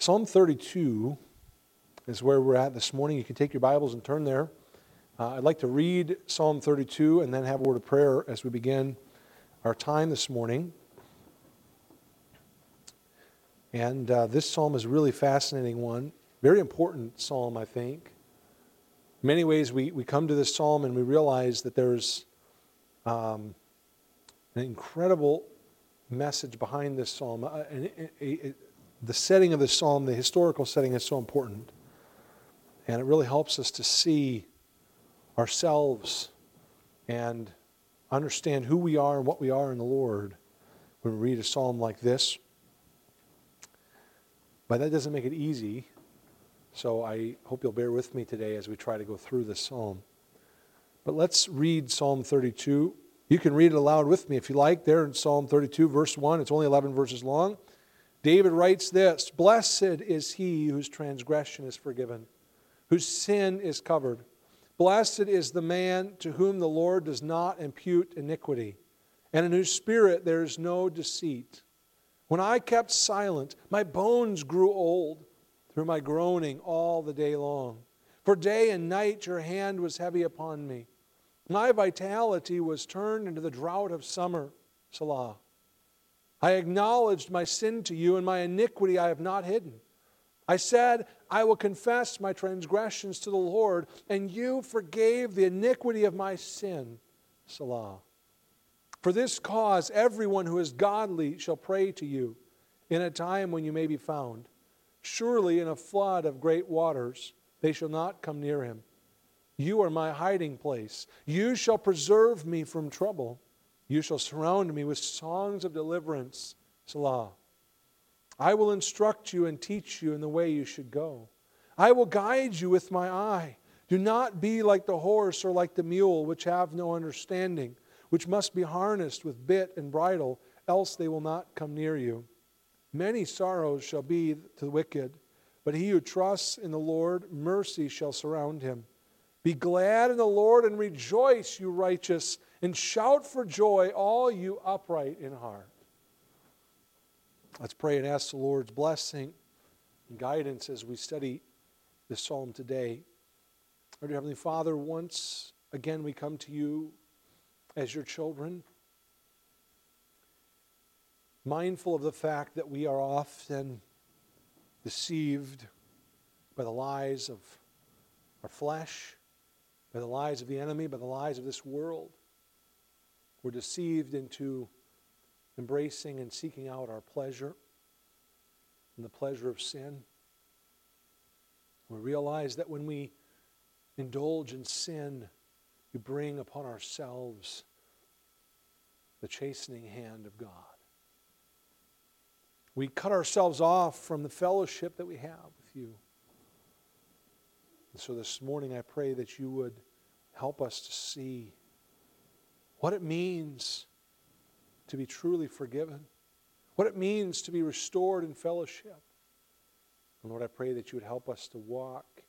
Psalm 32 is where we're at this morning. You can take your Bibles and turn there. Uh, I'd like to read Psalm 32 and then have a word of prayer as we begin our time this morning. And uh, this psalm is a really fascinating one, very important psalm, I think. In many ways, we, we come to this psalm and we realize that there's um, an incredible message behind this psalm. Uh, a, a, a, the setting of the psalm, the historical setting, is so important. And it really helps us to see ourselves and understand who we are and what we are in the Lord when we read a psalm like this. But that doesn't make it easy. So I hope you'll bear with me today as we try to go through this psalm. But let's read Psalm 32. You can read it aloud with me if you like, there in Psalm 32, verse 1. It's only 11 verses long. David writes this Blessed is he whose transgression is forgiven, whose sin is covered. Blessed is the man to whom the Lord does not impute iniquity, and in whose spirit there is no deceit. When I kept silent, my bones grew old through my groaning all the day long. For day and night your hand was heavy upon me. My vitality was turned into the drought of summer. Selah. I acknowledged my sin to you, and my iniquity I have not hidden. I said, I will confess my transgressions to the Lord, and you forgave the iniquity of my sin. Selah. For this cause, everyone who is godly shall pray to you in a time when you may be found. Surely in a flood of great waters they shall not come near him. You are my hiding place. You shall preserve me from trouble. You shall surround me with songs of deliverance. Selah. I will instruct you and teach you in the way you should go. I will guide you with my eye. Do not be like the horse or like the mule, which have no understanding, which must be harnessed with bit and bridle, else they will not come near you. Many sorrows shall be to the wicked, but he who trusts in the Lord, mercy shall surround him. Be glad in the Lord and rejoice, you righteous, and shout for joy, all you upright in heart. Let's pray and ask the Lord's blessing and guidance as we study this psalm today. Our dear Heavenly Father, once again we come to you as your children, mindful of the fact that we are often deceived by the lies of our flesh, by the lies of the enemy, by the lies of this world. We're deceived into embracing and seeking out our pleasure and the pleasure of sin. We realize that when we indulge in sin, we bring upon ourselves the chastening hand of God. We cut ourselves off from the fellowship that we have with you. And so this morning I pray that you would help us to see what it means to be truly forgiven, what it means to be restored in fellowship. And Lord, I pray that you would help us to walk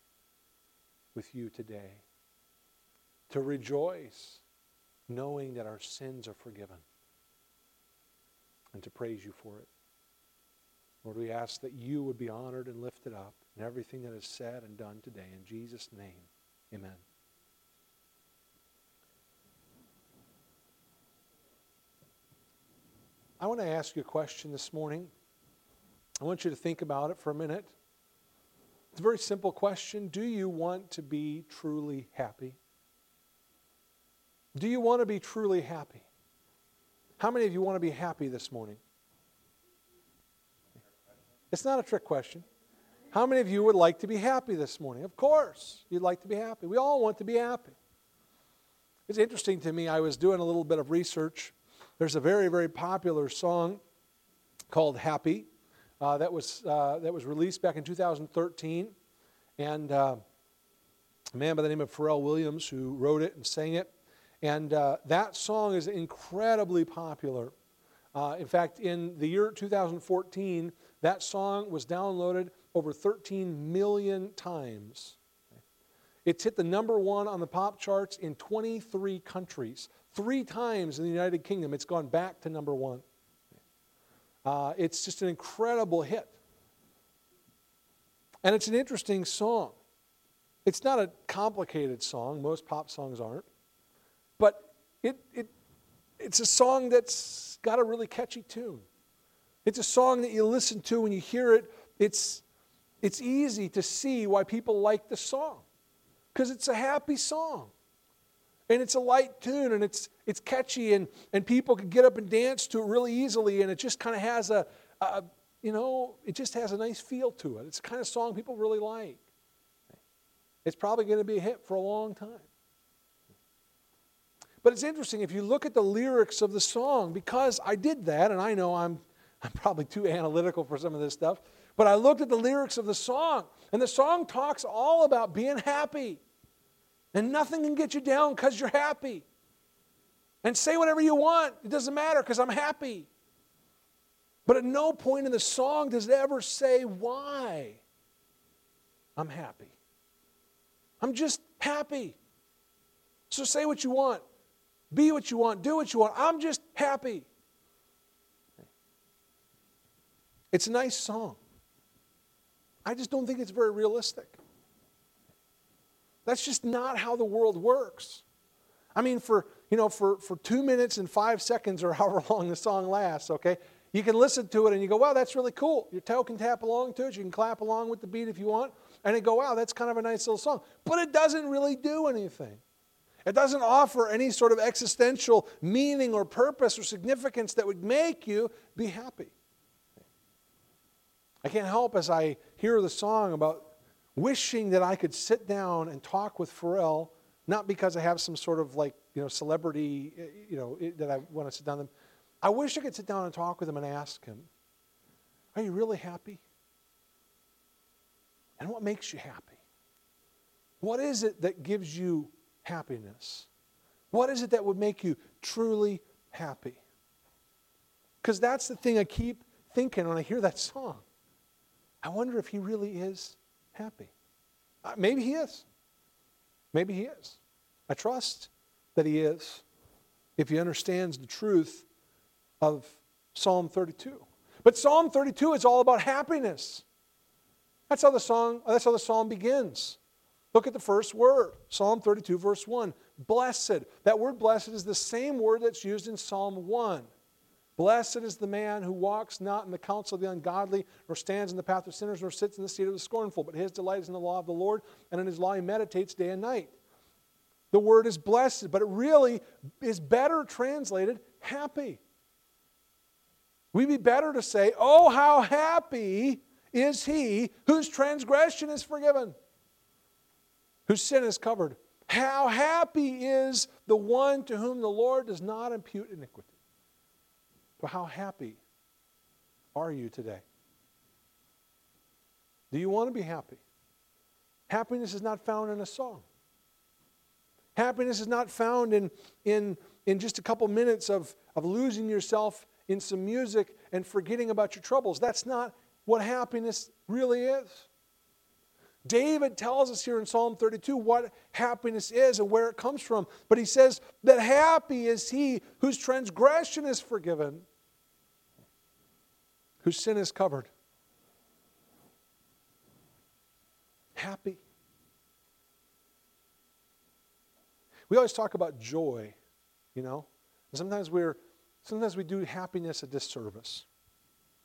with you today, to rejoice knowing that our sins are forgiven, and to praise you for it. Lord, we ask that you would be honored and lifted up in everything that is said and done today. In Jesus' name, amen. I want to ask you a question this morning. I want you to think about it for a minute. It's a very simple question. Do you want to be truly happy? Do you want to be truly happy? How many of you want to be happy this morning? It's not a trick question. How many of you would like to be happy this morning? Of course, you'd like to be happy. We all want to be happy. It's interesting to me, I was doing a little bit of research there's a very, very popular song called Happy uh, that, was, uh, that was released back in 2013. And uh, a man by the name of Pharrell Williams who wrote it and sang it. And uh, that song is incredibly popular. Uh, in fact, in the year 2014, that song was downloaded over 13 million times. It's hit the number one on the pop charts in 23 countries. Three times in the United Kingdom, it's gone back to number one. Uh, it's just an incredible hit. And it's an interesting song. It's not a complicated song, most pop songs aren't. But it, it, it's a song that's got a really catchy tune. It's a song that you listen to when you hear it. It's, it's easy to see why people like the song because it's a happy song. And it's a light tune and it's, it's catchy and, and people can get up and dance to it really easily and it just kind of has a, a, you know, it just has a nice feel to it. It's the kind of song people really like. It's probably going to be a hit for a long time. But it's interesting if you look at the lyrics of the song, because I did that, and I know I'm, I'm probably too analytical for some of this stuff, but I looked at the lyrics of the song, and the song talks all about being happy. And nothing can get you down because you're happy. And say whatever you want, it doesn't matter because I'm happy. But at no point in the song does it ever say why I'm happy. I'm just happy. So say what you want, be what you want, do what you want. I'm just happy. It's a nice song. I just don't think it's very realistic. That's just not how the world works. I mean, for, you know, for, for two minutes and five seconds or however long the song lasts, okay, you can listen to it and you go, wow, that's really cool. Your toe can tap along to it. You can clap along with the beat if you want. And you go, wow, that's kind of a nice little song. But it doesn't really do anything. It doesn't offer any sort of existential meaning or purpose or significance that would make you be happy. I can't help as I hear the song about wishing that I could sit down and talk with Pharrell, not because I have some sort of like, you know, celebrity, eh, you know, eh, that I want to sit down with him. I wish I could sit down and talk with him and ask him, Are you really happy? And what makes you happy? What is it that gives you happiness? What is it that would make you truly happy? Because that's the thing I keep thinking when I hear that song. I wonder if he really is happy. Uh, maybe he is. Maybe he is. I trust that he is if he understands the truth of Psalm 32. But Psalm 32 is all about happiness. That's how the song, that's how the psalm begins. Look at the first word, Psalm 32, verse 1. Blessed. That word blessed is the same word that's used in Psalm 1. Blessed is the man who walks not in the counsel of the ungodly, nor stands in the path of sinners, nor sits in the seat of the scornful, but his delight is in the law of the Lord, and in his law he meditates day and night. The word is blessed, but it really is better translated happy. We'd be better to say, Oh, how happy is he whose transgression is forgiven, whose sin is covered. How happy is the one to whom the Lord does not impute iniquity. But how happy are you today? Do you want to be happy? Happiness is not found in a song. Happiness is not found in, in, in just a couple minutes of, of losing yourself in some music and forgetting about your troubles. That's not what happiness really is. David tells us here in Psalm 32 what happiness is and where it comes from. But he says that happy is he whose transgression is forgiven whose sin is covered. Happy. We always talk about joy, you know. And sometimes we're sometimes we do happiness a disservice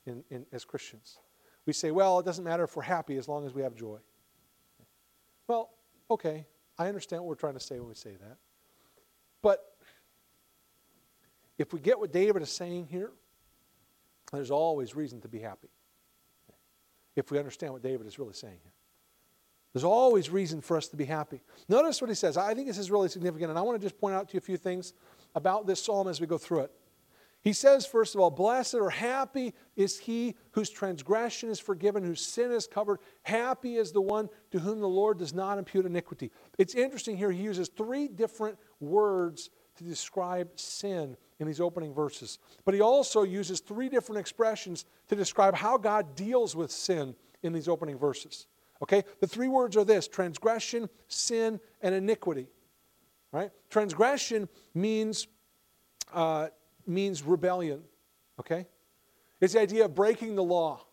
in, in, as Christians. We say, well, it doesn't matter if we're happy as long as we have joy. Well, okay, I understand what we're trying to say when we say that. But if we get what David is saying here, there's always reason to be happy if we understand what David is really saying here. There's always reason for us to be happy. Notice what he says. I think this is really significant, and I want to just point out to you a few things about this psalm as we go through it. He says, first of all, blessed or happy is he whose transgression is forgiven, whose sin is covered. Happy is the one to whom the Lord does not impute iniquity. It's interesting here, he uses three different words to describe sin in these opening verses. But he also uses three different expressions to describe how God deals with sin in these opening verses. Okay? The three words are this transgression, sin, and iniquity. Right? Transgression means, uh, means rebellion. Okay? It's the idea of breaking the law.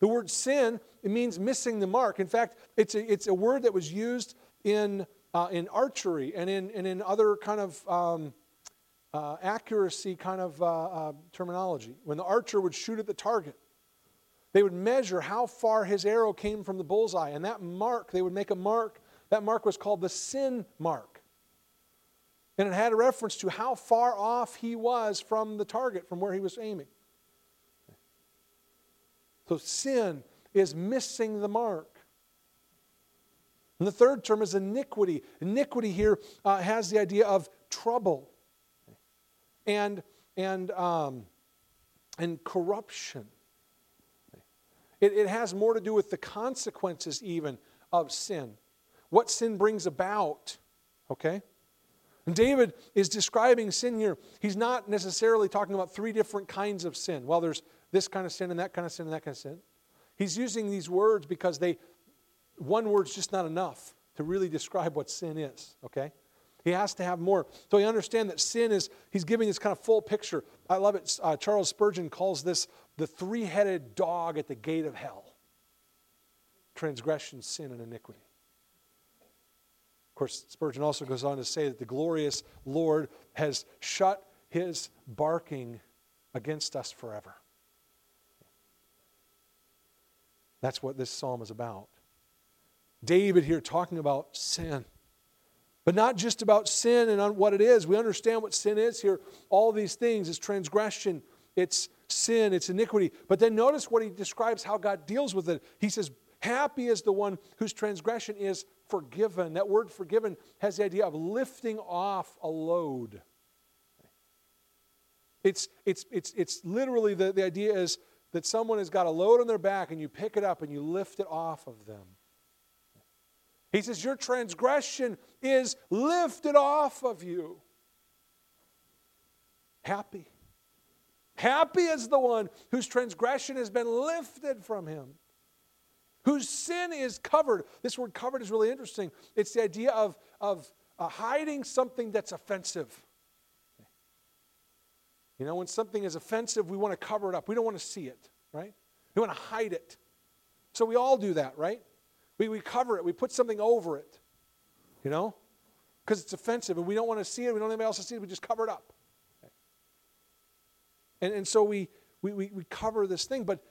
The word sin, it means missing the mark. In fact, it's a, it's a word that was used in, uh, in archery and in, and in other kind of um, uh, accuracy kind of uh, uh, terminology. When the archer would shoot at the target, they would measure how far his arrow came from the bullseye. And that mark, they would make a mark. That mark was called the sin mark. And it had a reference to how far off he was from the target, from where he was aiming. So sin is missing the mark. And the third term is iniquity. Iniquity here uh, has the idea of trouble and, and, um, and corruption. It, it has more to do with the consequences, even, of sin. What sin brings about, okay? And David is describing sin here. He's not necessarily talking about three different kinds of sin. Well, there's this kind of sin and that kind of sin and that kind of sin. He's using these words because they, one word's just not enough to really describe what sin is, okay? He has to have more. So you understand that sin is, he's giving this kind of full picture. I love it. Uh, Charles Spurgeon calls this the three headed dog at the gate of hell transgression, sin, and iniquity. Of course, Spurgeon also goes on to say that the glorious Lord has shut his barking against us forever. That's what this psalm is about. David here talking about sin. But not just about sin and what it is. We understand what sin is here. All these things it's transgression, it's sin, it's iniquity. But then notice what he describes how God deals with it. He says, Happy is the one whose transgression is forgiven. That word forgiven has the idea of lifting off a load. It's, it's, it's, it's literally the, the idea is that someone has got a load on their back and you pick it up and you lift it off of them. He says, Your transgression is lifted off of you. Happy. Happy is the one whose transgression has been lifted from him, whose sin is covered. This word covered is really interesting. It's the idea of, of uh, hiding something that's offensive. You know, when something is offensive, we want to cover it up. We don't want to see it, right? We want to hide it. So we all do that, right? We, we cover it, we put something over it, you know, because it's offensive and we don't want to see it, we don't want anybody else to see it, we just cover it up. And, and so we, we, we, we cover this thing, but,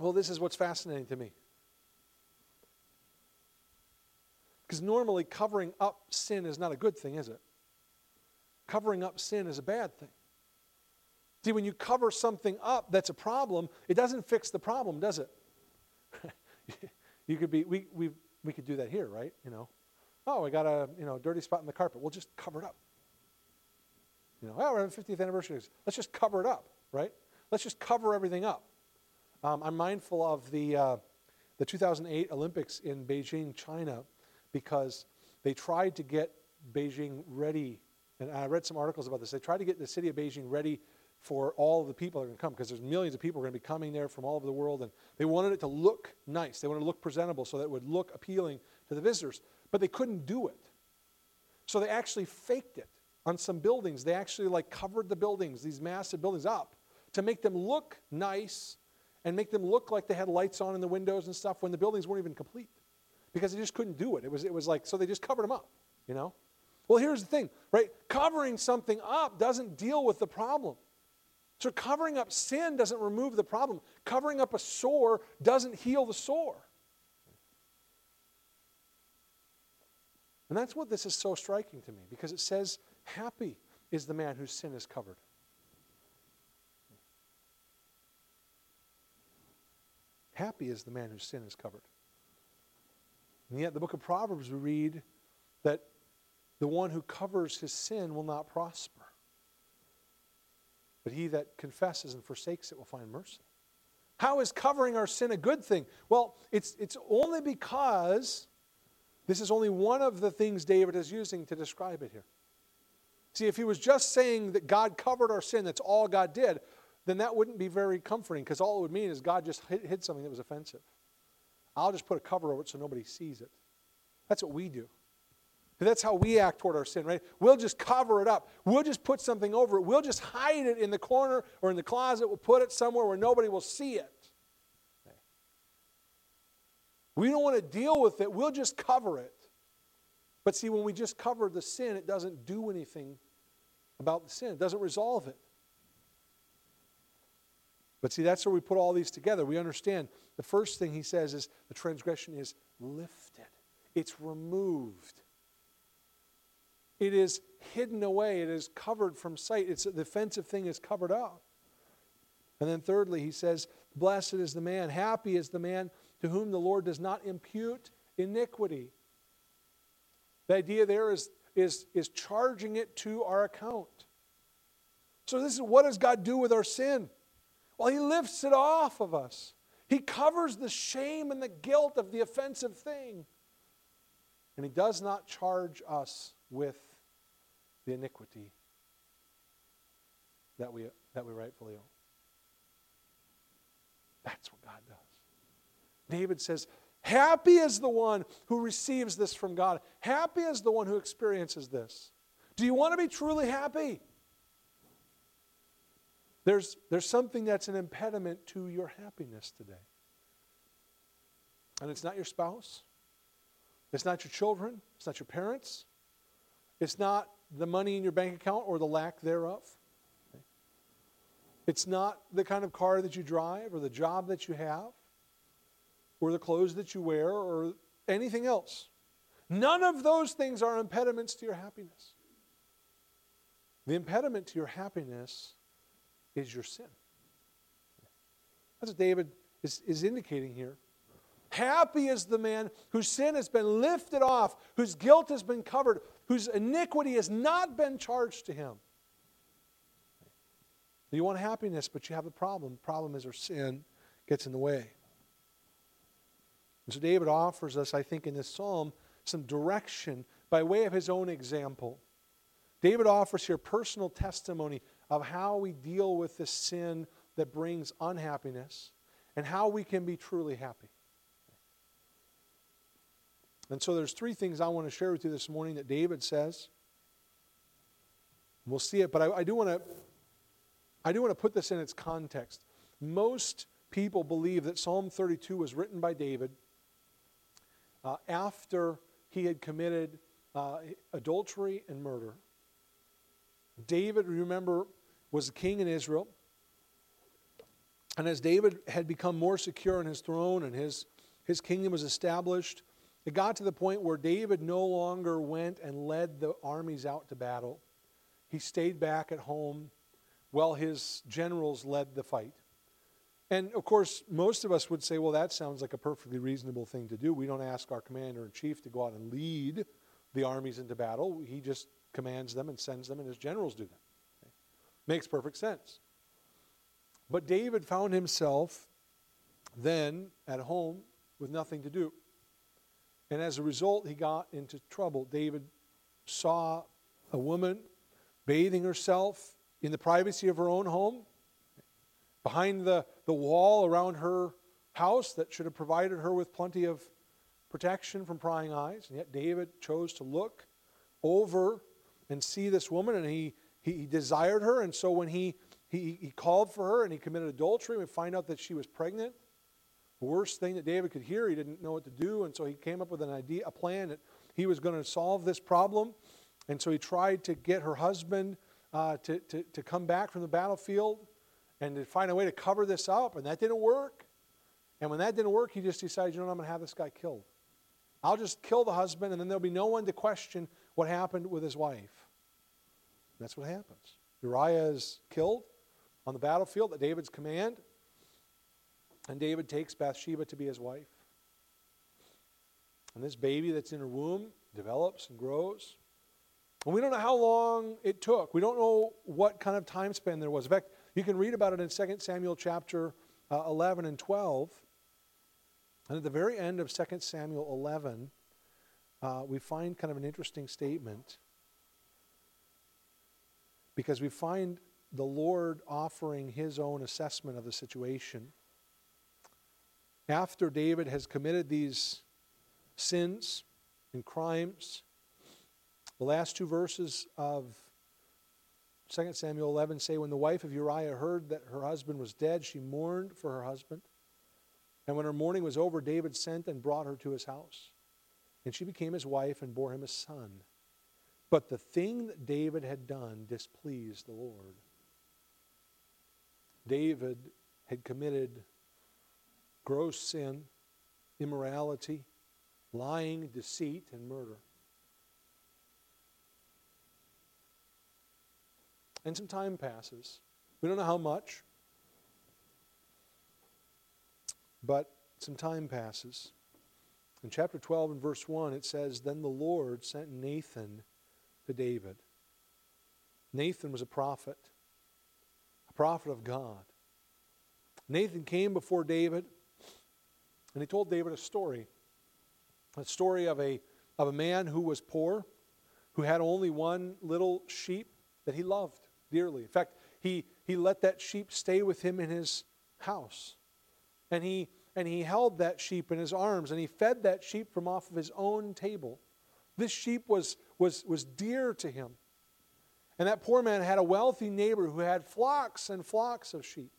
well, this is what's fascinating to me. Because normally covering up sin is not a good thing, is it? Covering up sin is a bad thing. See, when you cover something up that's a problem, it doesn't fix the problem, does it? You could be, we, we, we could do that here, right? You know, oh, we got a you know dirty spot in the carpet. We'll just cover it up. You know, oh, we're having 50th anniversary. Let's just cover it up, right? Let's just cover everything up. Um, I'm mindful of the, uh, the 2008 Olympics in Beijing, China, because they tried to get Beijing ready. And I read some articles about this. They tried to get the city of Beijing ready for all of the people that are going to come because there's millions of people are going to be coming there from all over the world and they wanted it to look nice. They wanted to look presentable so that it would look appealing to the visitors but they couldn't do it. So they actually faked it on some buildings. They actually like covered the buildings these massive buildings up to make them look nice and make them look like they had lights on in the windows and stuff when the buildings weren't even complete because they just couldn't do it. It was, it was like so they just covered them up you know? Well here's the thing right? Covering something up doesn't deal with the problem so covering up sin doesn't remove the problem. Covering up a sore doesn't heal the sore. And that's what this is so striking to me because it says, Happy is the man whose sin is covered. Happy is the man whose sin is covered. And yet, the book of Proverbs, we read that the one who covers his sin will not prosper. But he that confesses and forsakes it will find mercy. How is covering our sin a good thing? Well, it's, it's only because this is only one of the things David is using to describe it here. See, if he was just saying that God covered our sin, that's all God did, then that wouldn't be very comforting because all it would mean is God just hid, hid something that was offensive. I'll just put a cover over it so nobody sees it. That's what we do. That's how we act toward our sin, right? We'll just cover it up. We'll just put something over it. We'll just hide it in the corner or in the closet. We'll put it somewhere where nobody will see it. We don't want to deal with it, we'll just cover it. But see, when we just cover the sin, it doesn't do anything about the sin, it doesn't resolve it. But see, that's where we put all these together. We understand the first thing he says is the transgression is lifted, it's removed. It is hidden away. It is covered from sight. It's the offensive thing is covered up. And then thirdly, he says, Blessed is the man, happy is the man to whom the Lord does not impute iniquity. The idea there is, is, is charging it to our account. So, this is what does God do with our sin? Well, He lifts it off of us. He covers the shame and the guilt of the offensive thing. And He does not charge us with the iniquity that we, that we rightfully owe. That's what God does. David says, Happy is the one who receives this from God. Happy is the one who experiences this. Do you want to be truly happy? There's, there's something that's an impediment to your happiness today. And it's not your spouse, it's not your children, it's not your parents, it's not the money in your bank account or the lack thereof. It's not the kind of car that you drive or the job that you have or the clothes that you wear or anything else. None of those things are impediments to your happiness. The impediment to your happiness is your sin. That's what David is, is indicating here. Happy is the man whose sin has been lifted off, whose guilt has been covered, whose iniquity has not been charged to him. You want happiness, but you have a problem. The problem is our sin gets in the way. And so David offers us, I think, in this psalm, some direction by way of his own example. David offers here personal testimony of how we deal with the sin that brings unhappiness and how we can be truly happy. And so there's three things I want to share with you this morning that David says. We'll see it, but I, I do want to I do want to put this in its context. Most people believe that Psalm 32 was written by David uh, after he had committed uh, adultery and murder. David, remember, was a king in Israel. And as David had become more secure in his throne and his, his kingdom was established, it got to the point where David no longer went and led the armies out to battle. He stayed back at home while his generals led the fight. And of course, most of us would say, well, that sounds like a perfectly reasonable thing to do. We don't ask our commander in chief to go out and lead the armies into battle. He just commands them and sends them, and his generals do that. Okay? Makes perfect sense. But David found himself then at home with nothing to do. And as a result, he got into trouble. David saw a woman bathing herself in the privacy of her own home, behind the, the wall around her house that should have provided her with plenty of protection from prying eyes. And yet David chose to look over and see this woman, and he, he, he desired her. And so when he, he, he called for her and he committed adultery, we find out that she was pregnant worst thing that David could hear. He didn't know what to do, and so he came up with an idea, a plan that he was going to solve this problem. And so he tried to get her husband uh, to, to, to come back from the battlefield and to find a way to cover this up, and that didn't work. And when that didn't work, he just decided, you know what, I'm going to have this guy killed. I'll just kill the husband, and then there'll be no one to question what happened with his wife. And that's what happens. Uriah is killed on the battlefield at David's command. And David takes Bathsheba to be his wife. And this baby that's in her womb develops and grows. And we don't know how long it took. We don't know what kind of time span there was. In fact, you can read about it in 2 Samuel chapter uh, 11 and 12. And at the very end of 2 Samuel 11, uh, we find kind of an interesting statement because we find the Lord offering his own assessment of the situation after David has committed these sins and crimes, the last two verses of 2 Samuel 11 say, When the wife of Uriah heard that her husband was dead, she mourned for her husband. And when her mourning was over, David sent and brought her to his house. And she became his wife and bore him a son. But the thing that David had done displeased the Lord. David had committed gross sin, immorality, lying, deceit, and murder. And some time passes. We don't know how much, but some time passes. In chapter 12 and verse 1, it says, Then the Lord sent Nathan to David. Nathan was a prophet, a prophet of God. Nathan came before David, and he told David a story a story of a, of a man who was poor, who had only one little sheep that he loved dearly. In fact, he, he let that sheep stay with him in his house. And he, and he held that sheep in his arms and he fed that sheep from off of his own table. This sheep was, was, was dear to him. And that poor man had a wealthy neighbor who had flocks and flocks of sheep.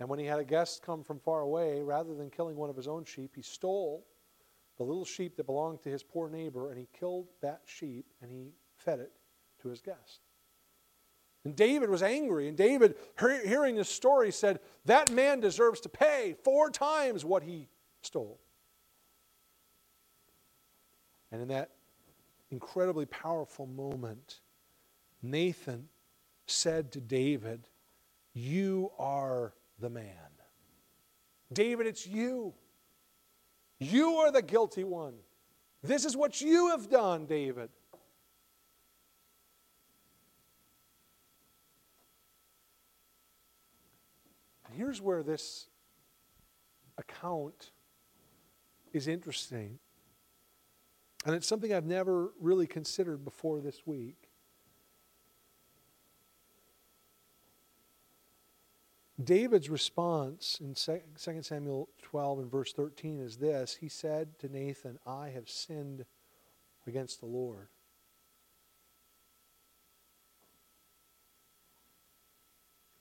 And when he had a guest come from far away, rather than killing one of his own sheep, he stole the little sheep that belonged to his poor neighbor and he killed that sheep and he fed it to his guest. And David was angry, and David, hearing this story, said, That man deserves to pay four times what he stole. And in that incredibly powerful moment, Nathan said to David, You are the man. David, it's you. You are the guilty one. This is what you have done, David. And here's where this account is interesting. And it's something I've never really considered before this week. David's response in 2 Samuel 12 and verse 13 is this He said to Nathan, I have sinned against the Lord.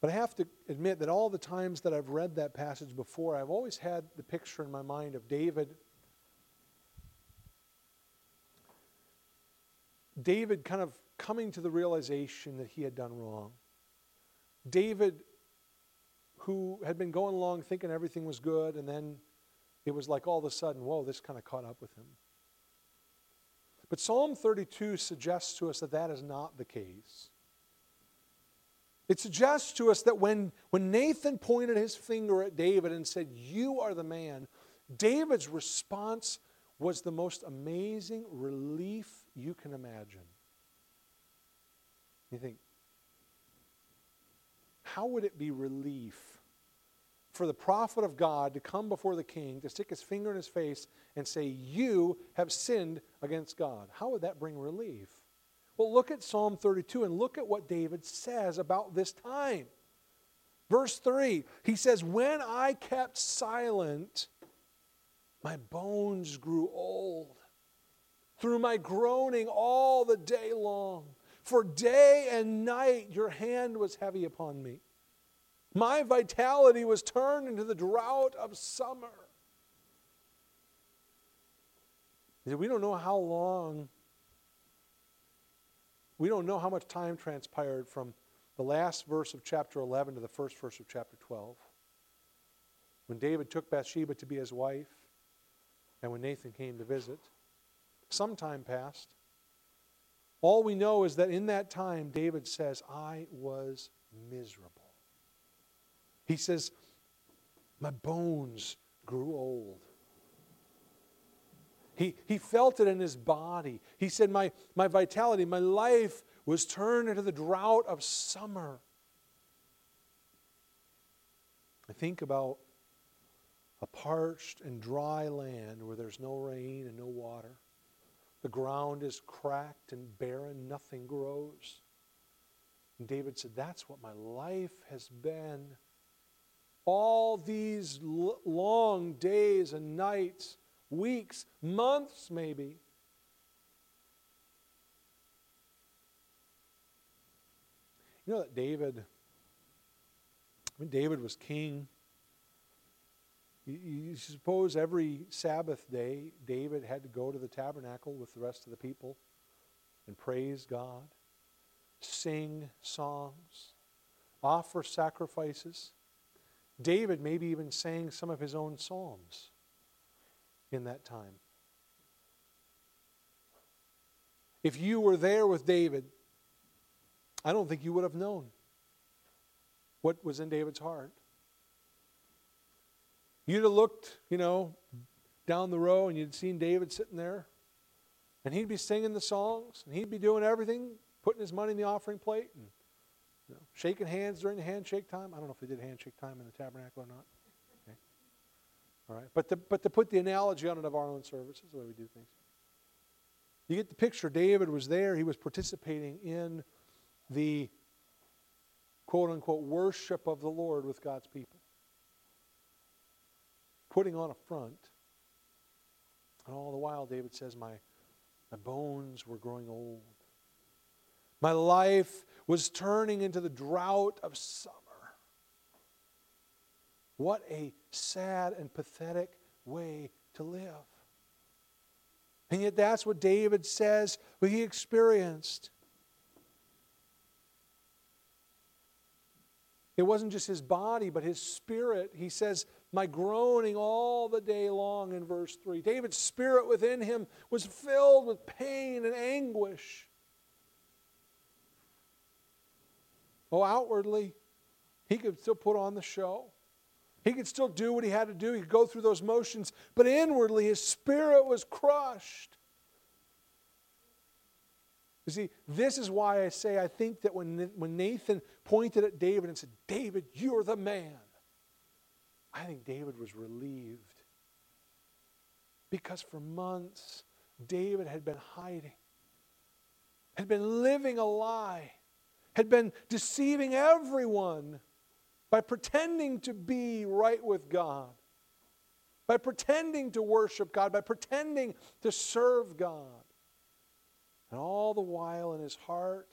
But I have to admit that all the times that I've read that passage before, I've always had the picture in my mind of David. David kind of coming to the realization that he had done wrong. David, who had been going along thinking everything was good, and then it was like all of a sudden, whoa, this kind of caught up with him. But Psalm 32 suggests to us that that is not the case. It suggests to us that when, when Nathan pointed his finger at David and said, You are the man, David's response was the most amazing relief you can imagine. You think, how would it be relief for the prophet of God to come before the king, to stick his finger in his face and say, You have sinned against God? How would that bring relief? Well, look at Psalm 32 and look at what David says about this time. Verse 3, he says, When I kept silent, my bones grew old through my groaning all the day long. For day and night your hand was heavy upon me. My vitality was turned into the drought of summer. We don't know how long we don't know how much time transpired from the last verse of chapter 11 to the first verse of chapter 12. When David took Bathsheba to be his wife, and when Nathan came to visit, some time passed. All we know is that in that time, David says, I was miserable. He says, My bones grew old. He, he felt it in his body. He said, my, my vitality, my life was turned into the drought of summer. I think about a parched and dry land where there's no rain and no water. The ground is cracked and barren, nothing grows. And David said, That's what my life has been. All these long days and nights weeks, months maybe. You know that David, when David was king, You, suppose every Sabbath day, David had to go to the tabernacle with the rest of the people and praise God, sing songs, offer sacrifices. David maybe even sang some of his own psalms in that time. If you were there with David, I don't think you would have known what was in David's heart. You'd have looked, you know, down the row and you'd seen David sitting there, and he'd be singing the songs, and he'd be doing everything, putting his money in the offering plate, and you know, shaking hands during the handshake time. I don't know if they did handshake time in the tabernacle or not. Okay. All right, but to, but to put the analogy on it of our own service is the way we do things. You get the picture. David was there. He was participating in the quote unquote worship of the Lord with God's people. Putting on a front. And all the while, David says, My, my bones were growing old. My life was turning into the drought of summer. What a sad and pathetic way to live. And yet, that's what David says what he experienced. It wasn't just his body, but his spirit. He says, My groaning all the day long in verse 3. David's spirit within him was filled with pain and anguish. Oh, outwardly, he could still put on the show. He could still do what he had to do. He could go through those motions. But inwardly, his spirit was crushed. You see, this is why I say I think that when, when Nathan pointed at David and said, David, you're the man, I think David was relieved. Because for months, David had been hiding, had been living a lie, had been deceiving everyone by pretending to be right with God, by pretending to worship God, by pretending to serve God. And all the while in his heart,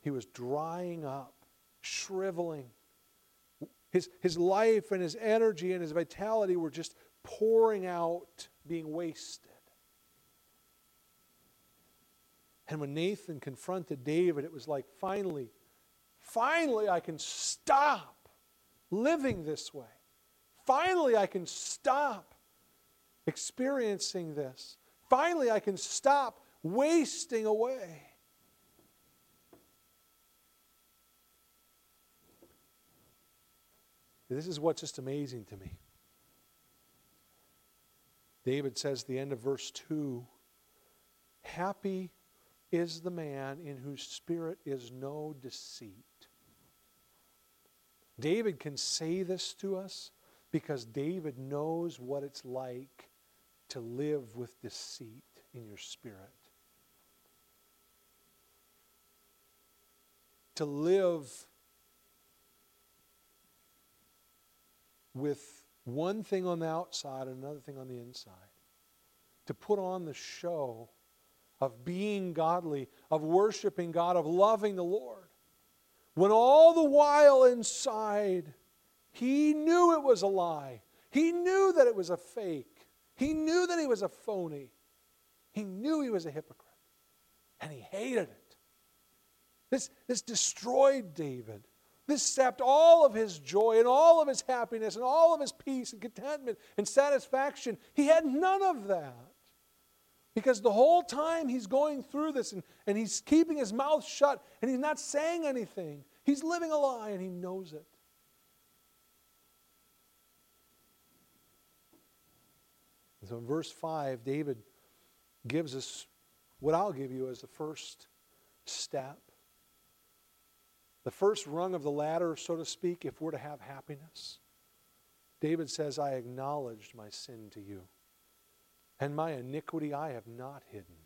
he was drying up, shriveling. His, his life and his energy and his vitality were just pouring out, being wasted. And when Nathan confronted David, it was like, finally, finally, I can stop living this way. Finally, I can stop experiencing this. Finally, I can stop wasting away. This is what's just amazing to me. David says the end of verse 2 Happy is the man in whose spirit is no deceit. David can say this to us because David knows what it's like to live with deceit in your spirit. to live with one thing on the outside and another thing on the inside. To put on the show of being godly, of worshiping God, of loving the Lord. When all the while inside, he knew it was a lie. He knew that it was a fake. He knew that he was a phony. He knew he was a hypocrite. And he hated it. This, this destroyed David. This sapped all of his joy and all of his happiness and all of his peace and contentment and satisfaction. He had none of that. Because the whole time he's going through this and, and he's keeping his mouth shut and he's not saying anything. He's living a lie and he knows it. So in verse 5, David gives us what I'll give you as the first step the first rung of the ladder, so to speak, if we're to have happiness. David says, I acknowledged my sin to you, and my iniquity I have not hidden.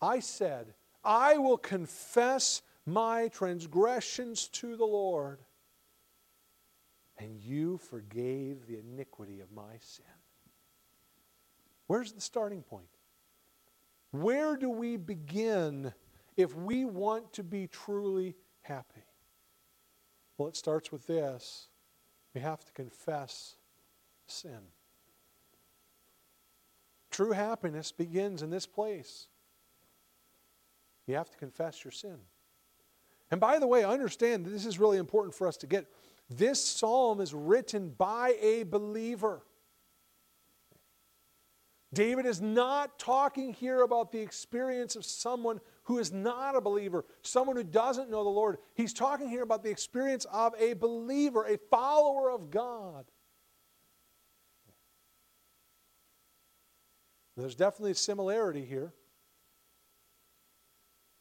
I said, I will confess my transgressions to the Lord, and you forgave the iniquity of my sin. Where's the starting point? Where do we begin if we want to be truly happy? Well, it starts with this We have to confess sin. True happiness begins in this place. You have to confess your sin. And by the way, I understand this is really important for us to get. This psalm is written by a believer. David is not talking here about the experience of someone who is not a believer, someone who doesn't know the Lord. He's talking here about the experience of a believer, a follower of God. There's definitely a similarity here.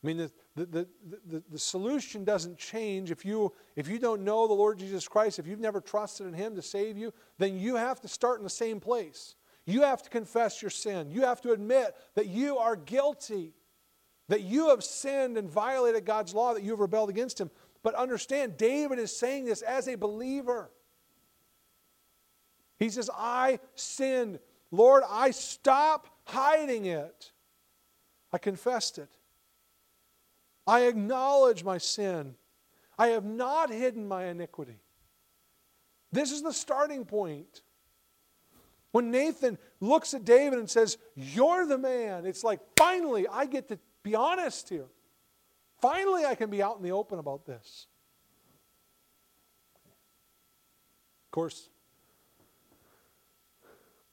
I mean, the, the, the, the, solution doesn't change. If you, if you don't know the Lord Jesus Christ, if you've never trusted in Him to save you, then you have to start in the same place. You have to confess your sin. You have to admit that you are guilty, that you have sinned and violated God's law, that you have rebelled against Him. But understand, David is saying this as a believer. He says, I sinned. Lord, I stop hiding it. I confessed it. I acknowledge my sin. I have not hidden my iniquity. This is the starting point. When Nathan looks at David and says, You're the man, it's like, finally, I get to be honest here. Finally, I can be out in the open about this. Of course,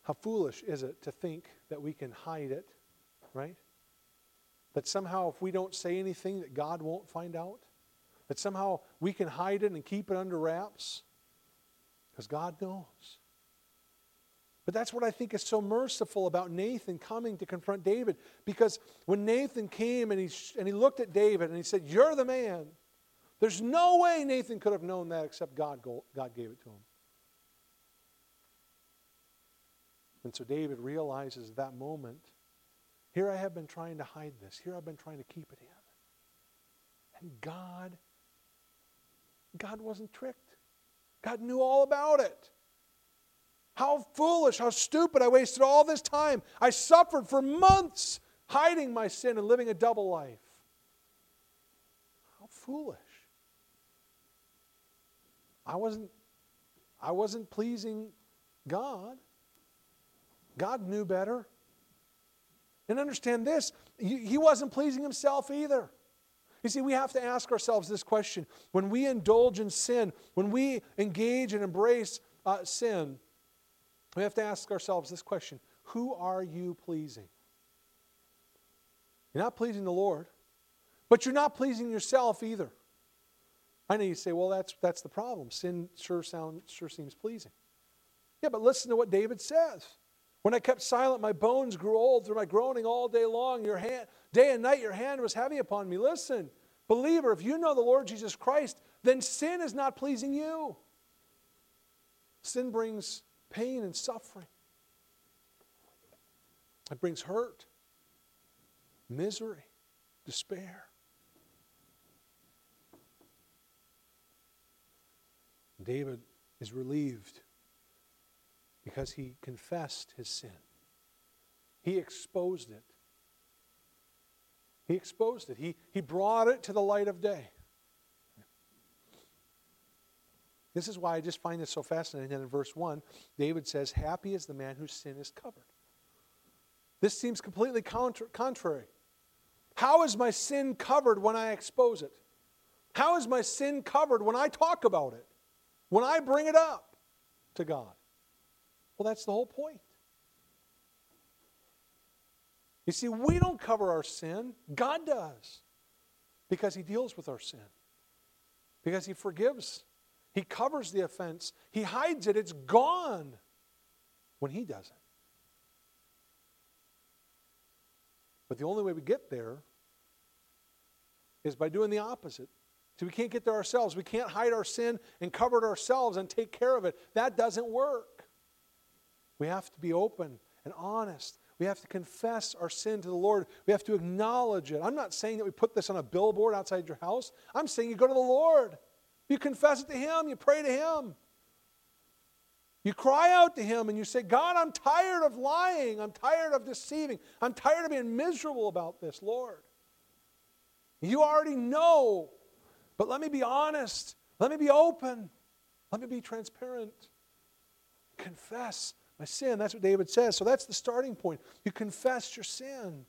how foolish is it to think that we can hide it, right? That somehow, if we don't say anything, that God won't find out? That somehow we can hide it and keep it under wraps? Because God knows. But that's what I think is so merciful about Nathan coming to confront David. Because when Nathan came and he, and he looked at David and he said, You're the man, there's no way Nathan could have known that except God, God gave it to him. And so David realizes at that moment here I have been trying to hide this. Here I've been trying to keep it in. And God, God wasn't tricked. God knew all about it. How foolish, how stupid. I wasted all this time. I suffered for months hiding my sin and living a double life. How foolish. I wasn't I wasn't pleasing God. God knew better. And understand this, he wasn't pleasing himself either. You see, we have to ask ourselves this question. When we indulge in sin, when we engage and embrace uh, sin, we have to ask ourselves this question Who are you pleasing? You're not pleasing the Lord, but you're not pleasing yourself either. I know you say, well, that's, that's the problem. Sin sure, sound, sure seems pleasing. Yeah, but listen to what David says. When I kept silent, my bones grew old through my groaning all day long. Your hand, day and night, your hand was heavy upon me. Listen, believer, if you know the Lord Jesus Christ, then sin is not pleasing you. Sin brings pain and suffering, it brings hurt, misery, despair. David is relieved because he confessed his sin. He exposed it. He exposed it. He, he brought it to the light of day. This is why I just find this so fascinating that in verse 1, David says, Happy is the man whose sin is covered. This seems completely contra- contrary. How is my sin covered when I expose it? How is my sin covered when I talk about it? When I bring it up to God? Well, that's the whole point. You see, we don't cover our sin, God does. Because He deals with our sin, because He forgives, He covers the offense, He hides it, it's gone when He does it. But the only way we get there is by doing the opposite. So we can't get there ourselves. We can't hide our sin and cover it ourselves and take care of it. That doesn't work. We have to be open and honest. We have to confess our sin to the Lord. We have to acknowledge it. I'm not saying that we put this on a billboard outside your house. I'm saying you go to the Lord. You confess it to Him. You pray to Him. You cry out to Him and you say, God, I'm tired of lying. I'm tired of deceiving. I'm tired of being miserable about this, Lord. You already know, but let me be honest. Let me be open. Let me be transparent. Confess my sin. That's what David says. So that's the starting point. You confess your sin.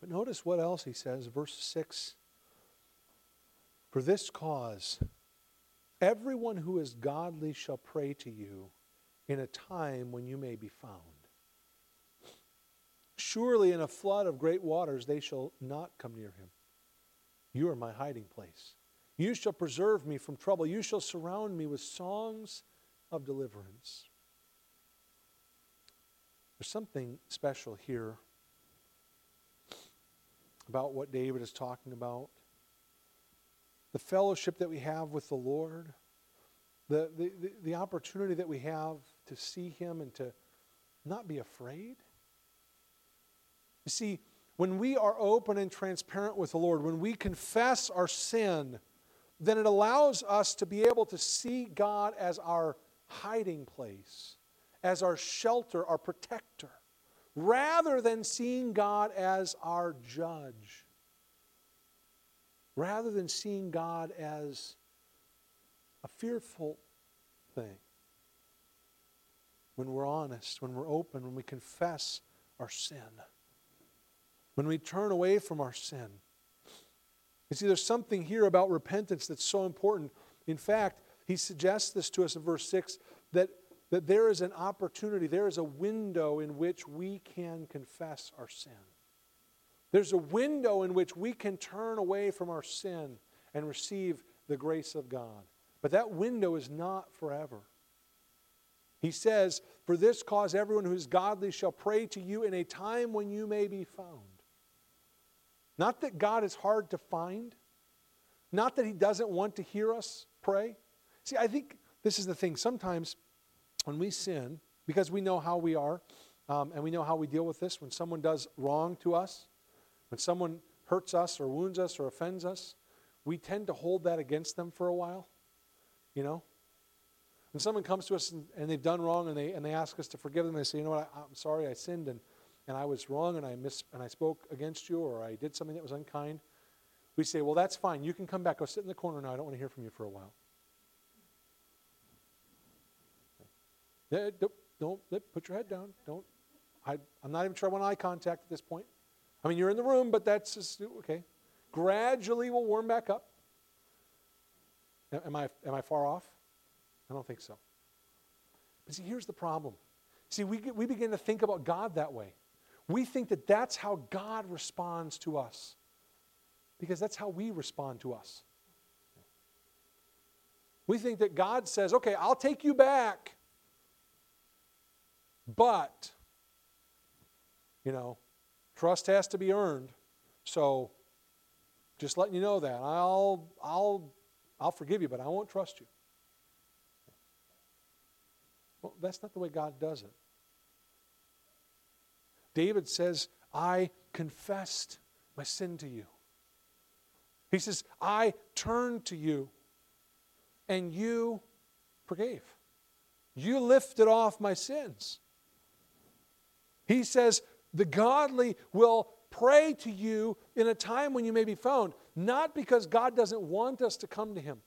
But notice what else he says, verse 6. For this cause, everyone who is godly shall pray to you in a time when you may be found. Surely in a flood of great waters they shall not come near him. You are my hiding place. You shall preserve me from trouble. You shall surround me with songs of deliverance. There's something special here about what David is talking about. The fellowship that we have with the Lord, the, the, the, the opportunity that we have to see Him and to not be afraid. You see, when we are open and transparent with the Lord, when we confess our sin, then it allows us to be able to see God as our hiding place, as our shelter, our protector rather than seeing God as our judge, rather than seeing God as a fearful thing. When we're honest, when we're open, when we confess our sin, when we turn away from our sin. You see, there's something here about repentance that's so important. In fact, he suggests this to us in verse 6 that that there is an opportunity, there is a window in which we can confess our sin. There's a window in which we can turn away from our sin and receive the grace of God. But that window is not forever. He says, For this cause everyone who is godly shall pray to you in a time when you may be found. Not that God is hard to find, not that He doesn't want to hear us pray. See, I think this is the thing. Sometimes when we sin, because we know how we are um, and we know how we deal with this, when someone does wrong to us, when someone hurts us or wounds us or offends us, we tend to hold that against them for a while. You know? When someone comes to us and, and they've done wrong and they, and they ask us to forgive them, they say, you know what, I, I'm sorry, I sinned and, and I was wrong and I, miss, and I spoke against you or I did something that was unkind. We say, well, that's fine. You can come back. Go sit in the corner now. I don't want to hear from you for a while. Don't, don't put your head down. Don't. I, I'm not even sure I want eye contact at this point. I mean, you're in the room, but that's just, okay. Gradually, we'll warm back up. Am I, am I far off? I don't think so. But see, here's the problem. See, we, we begin to think about God that way. We think that that's how God responds to us because that's how we respond to us. We think that God says, okay, I'll take you back. But, you know, trust has to be earned. So just letting you know that. I'll, I'll, I'll forgive you, but I won't trust you. Well, that's not the way God does it. David says, I confessed my sin to you. He says, I turned to you and you forgave. You lifted off my sins. He says, The godly will pray to you in a time when you may be found, not because God doesn't want us to come to Him.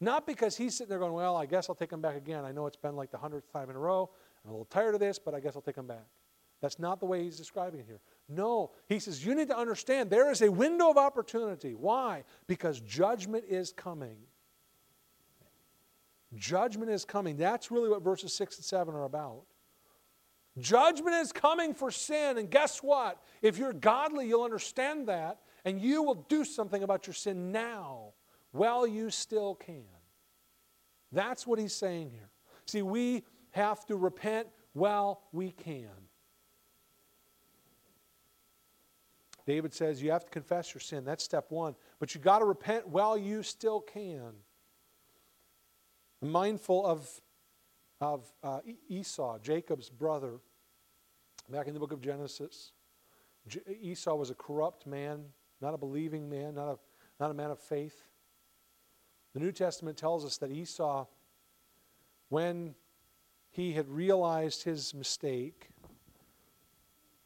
Not because he's sitting there going, Well, I guess I'll take him back again. I know it's been like the hundredth time in a row. I'm a little tired of this, but I guess I'll take him back. That's not the way he's describing it here. No, he says, You need to understand there is a window of opportunity. Why? Because judgment is coming. Judgment is coming. That's really what verses 6 and 7 are about. Judgment is coming for sin. And guess what? If you're godly, you'll understand that, and you will do something about your sin now while you still can. That's what he's saying here. See, we have to repent while we can. David says you have to confess your sin. That's step one. But you got to repent while you still can. I'm mindful of, of uh, Esau, Jacob's brother. Back in the book of Genesis, Esau was a corrupt man, not a believing man, not a, not a man of faith. The New Testament tells us that Esau, when he had realized his mistake,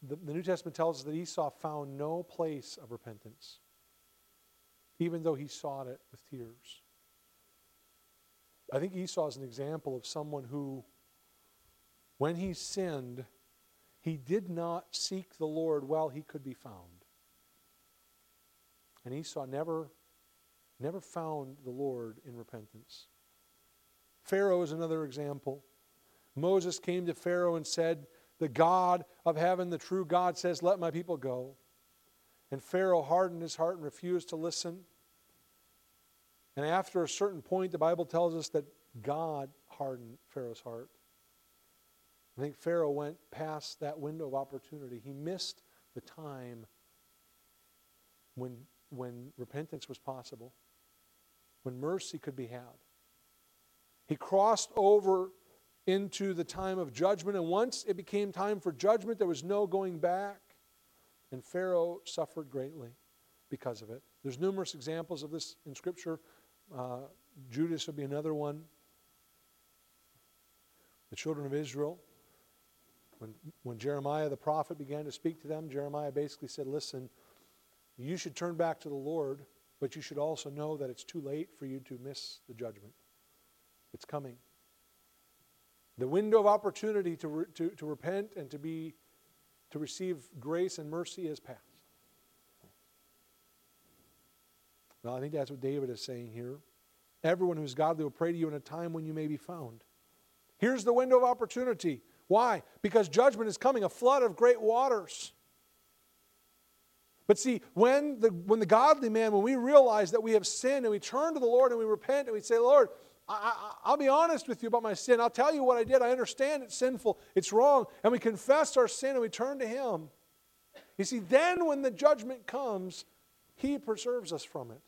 the, the New Testament tells us that Esau found no place of repentance. even though he sought it with tears. I think Esau is an example of someone who, when he sinned, he did not seek the Lord while he could be found. And Esau never, never found the Lord in repentance. Pharaoh is another example. Moses came to Pharaoh and said, The God of heaven, the true God, says, Let my people go. And Pharaoh hardened his heart and refused to listen. And after a certain point, the Bible tells us that God hardened Pharaoh's heart. I think Pharaoh went past that window of opportunity. He missed the time when, when repentance was possible, when mercy could be had. He crossed over into the time of judgment, and once it became time for judgment, there was no going back. And Pharaoh suffered greatly because of it. There's numerous examples of this in Scripture. Uh, Judas would be another one. The children of Israel, when, when Jeremiah the prophet began to speak to them, Jeremiah basically said, Listen, you should turn back to the Lord, but you should also know that it's too late for you to miss the judgment. It's coming. The window of opportunity to, re, to, to repent and to, be, to receive grace and mercy has passed. Well, I think that's what David is saying here. Everyone who's godly will pray to you in a time when you may be found. Here's the window of opportunity. Why? Because judgment is coming, a flood of great waters. But see, when the, when the godly man, when we realize that we have sinned and we turn to the Lord and we repent and we say, Lord, I, will be honest with you about my sin. I'll tell you what I did. I understand it's sinful, it's wrong. And we confess our sin and we turn to Him. You see, then when the judgment comes, He preserves us from it.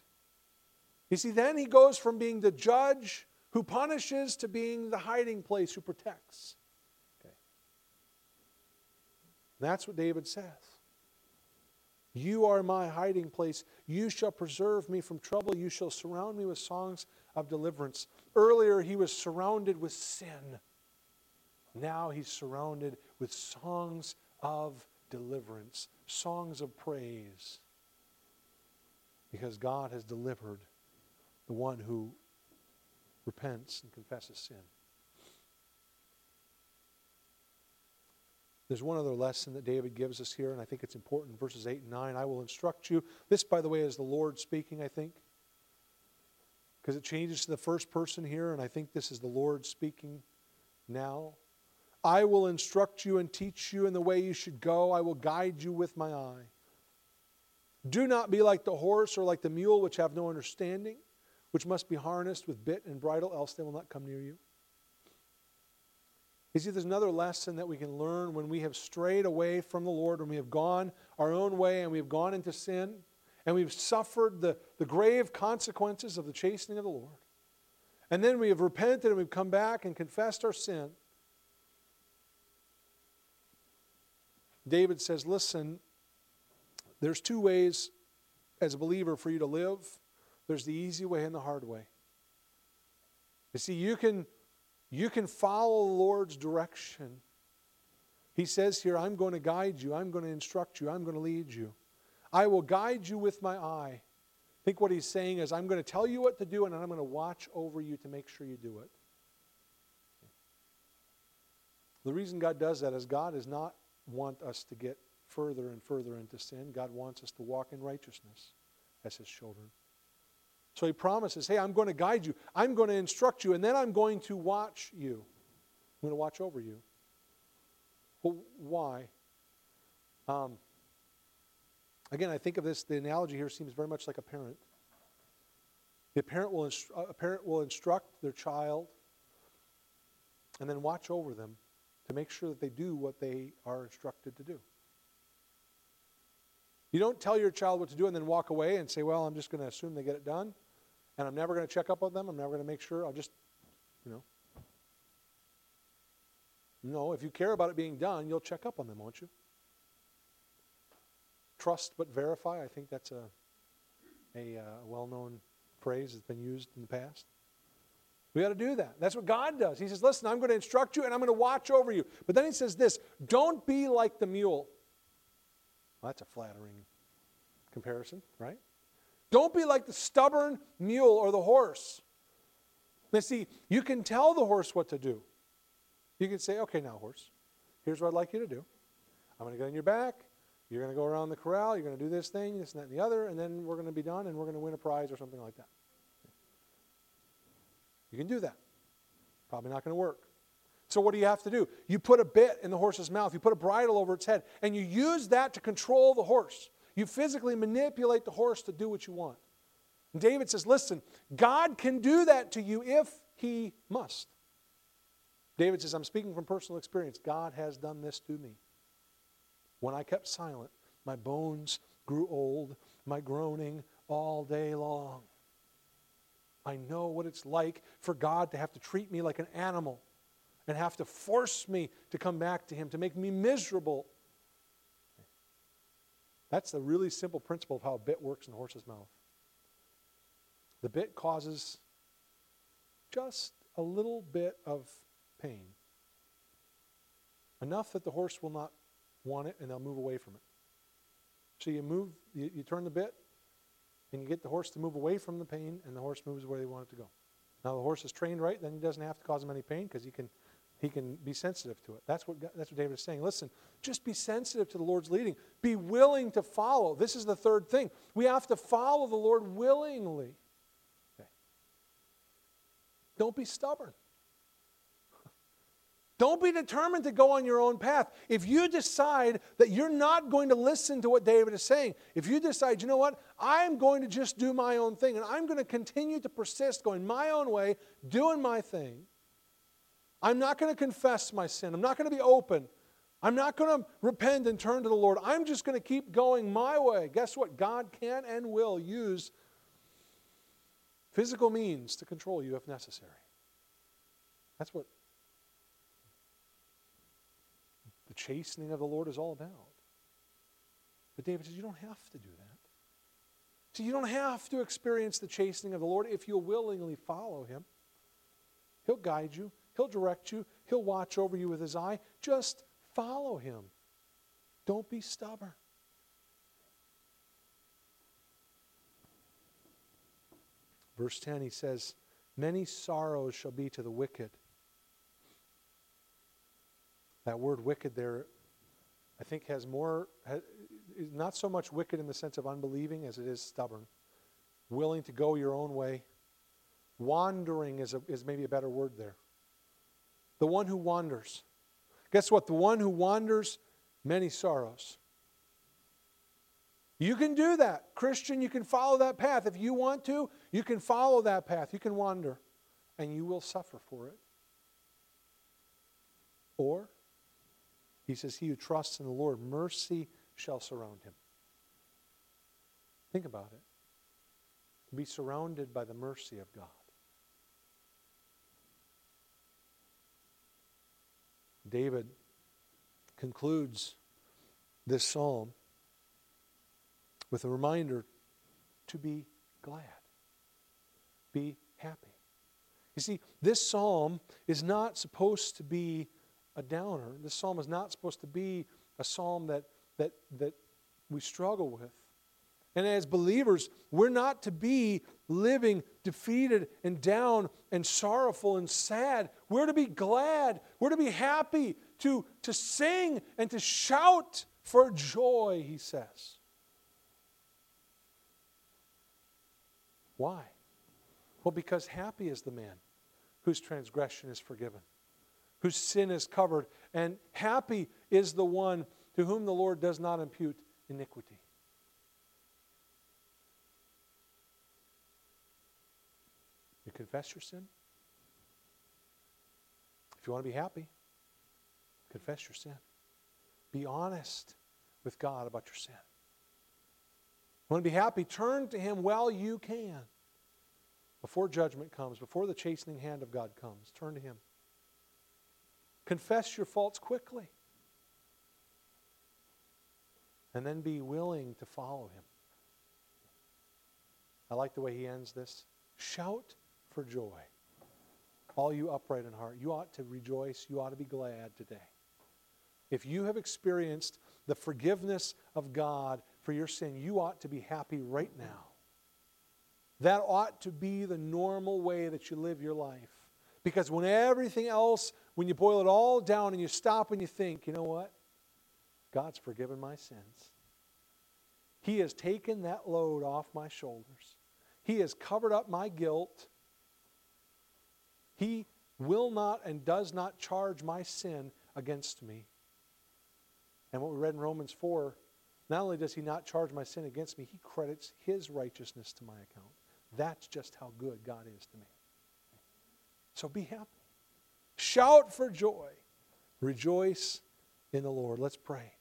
You see, then He goes from being the judge who punishes to being the hiding place who protects. That's what David says. You are my hiding place. You shall preserve me from trouble. You shall surround me with songs of deliverance. Earlier, he was surrounded with sin. Now he's surrounded with songs of deliverance, songs of praise. Because God has delivered the one who repents and confesses sin. There's one other lesson that David gives us here, and I think it's important. Verses 8 and 9. I will instruct you. This, by the way, is the Lord speaking, I think. Because it changes to the first person here, and I think this is the Lord speaking now. I will instruct you and teach you in the way you should go. I will guide you with my eye. Do not be like the horse or like the mule, which have no understanding, which must be harnessed with bit and bridle, else they will not come near you. You see, there's another lesson that we can learn when we have strayed away from the Lord, when we have gone our own way and we have gone into sin, and we've suffered the, the grave consequences of the chastening of the Lord. And then we have repented and we've come back and confessed our sin. David says, Listen, there's two ways as a believer for you to live there's the easy way and the hard way. You see, you can you can follow the Lord's direction. He says here, I'm going to guide you, I'm going to instruct you, I'm going to lead you. I will guide you with my eye. I think what he's saying is, I'm going to tell you what to do, and I'm going to watch over you to make sure you do it. The reason God does that is God does not want us to get further and further into sin. God wants us to walk in righteousness as his children. So he promises, hey, I'm going to guide you, I'm going to instruct you, and then I'm going to watch you. I'm going to watch over you. Well, why? Um, again, I think of this, the analogy here seems very much like a parent. The parent will, instru- a parent will instruct their child and then watch over them to make sure that they do what they are instructed to do. You don't tell your child what to do and then walk away and say, well, I'm just going to assume they get it done and I'm never going to check up on them. I'm never going to make sure. I'll just, you know. No, if you care about it being done, you'll check up on them, won't you? Trust but verify. I think that's a, a uh, well known phrase that's been used in the past. We got to do that. That's what God does. He says, Listen, I'm going to instruct you and I'm going to watch over you. But then he says this don't be like the mule. Well, that's a flattering comparison, right? Don't be like the stubborn mule or the horse. Now, see, you can tell the horse what to do. You can say, okay, now, horse, here's what I'd like you to do. I'm going to get on your back. You're going to go around the corral. You're going to do this thing, this and that and the other, and then we're going to be done and we're going to win a prize or something like that. You can do that. Probably not going to work. So, what do you have to do? You put a bit in the horse's mouth, you put a bridle over its head, and you use that to control the horse. You physically manipulate the horse to do what you want. And David says, Listen, God can do that to you if he must. David says, I'm speaking from personal experience. God has done this to me. When I kept silent, my bones grew old, my groaning all day long. I know what it's like for God to have to treat me like an animal and have to force me to come back to Him, to make me miserable. That's the really simple principle of how a bit works in a horse's mouth. The bit causes just a little bit of pain, enough that the horse will not want it and they'll move away from it. So you move, you, you turn the bit, and you get the horse to move away from the pain, and the horse moves where they want it to go. Now the horse is trained right, then he doesn't have to cause him any pain because he can he can be sensitive to it. That's what, that's what David is saying. Listen, just be sensitive to the Lord's leading. Be willing to follow. This is the third thing. We have to follow the Lord willingly. Okay. Don't be stubborn. Don't be determined to go on your own path. If you decide that you're not going to listen to what David is saying, if you decide, you know what, I'm going to just do my own thing and I'm going to continue to persist going my own way, doing my thing, I'm not going to confess my sin. I'm not going to be open. I'm not going to repent and turn to the Lord. I'm just going to keep going my way. Guess what? God can and will use physical means to control you if necessary. That's what the chastening of the Lord is all about. But David says, You don't have to do that. So you don't have to experience the chastening of the Lord if you'll willingly follow Him. He'll guide you, He'll direct you, He'll watch over you with His eye. Just follow Him. Don't be stubborn. Verse 10, he says, Many sorrows shall be to the wicked. That word wicked there, I think, has more, not so much wicked in the sense of unbelieving as it is stubborn. Willing to go your own way. Wandering is, a, is maybe a better word there. The one who wanders. Guess what? The one who wanders, many sorrows. You can do that. Christian, you can follow that path. If you want to, you can follow that path. You can wander, and you will suffer for it. Or, he says, He who trusts in the Lord, mercy shall surround him. Think about it. Be surrounded by the mercy of God. David concludes this psalm with a reminder to be glad, be happy. You see, this psalm is not supposed to be a downer. This psalm is not supposed to be a psalm that, that, that we struggle with. And as believers, we're not to be living defeated and down and sorrowful and sad. We're to be glad. We're to be happy, to, to sing and to shout for joy, he says. Why? Well, because happy is the man whose transgression is forgiven, whose sin is covered, and happy is the one to whom the Lord does not impute iniquity. You confess your sin. If you want to be happy, confess your sin. Be honest with God about your sin. Want to be happy? Turn to Him while you can. Before judgment comes, before the chastening hand of God comes, turn to Him. Confess your faults quickly. And then be willing to follow Him. I like the way he ends this. Shout for joy. All you upright in heart, you ought to rejoice. You ought to be glad today. If you have experienced the forgiveness of God for your sin, you ought to be happy right now. That ought to be the normal way that you live your life. Because when everything else, when you boil it all down and you stop and you think, you know what? God's forgiven my sins. He has taken that load off my shoulders. He has covered up my guilt. He will not and does not charge my sin against me. And what we read in Romans 4 not only does he not charge my sin against me, he credits his righteousness to my account. That's just how good God is to me. So be happy. Shout for joy. Rejoice in the Lord. Let's pray.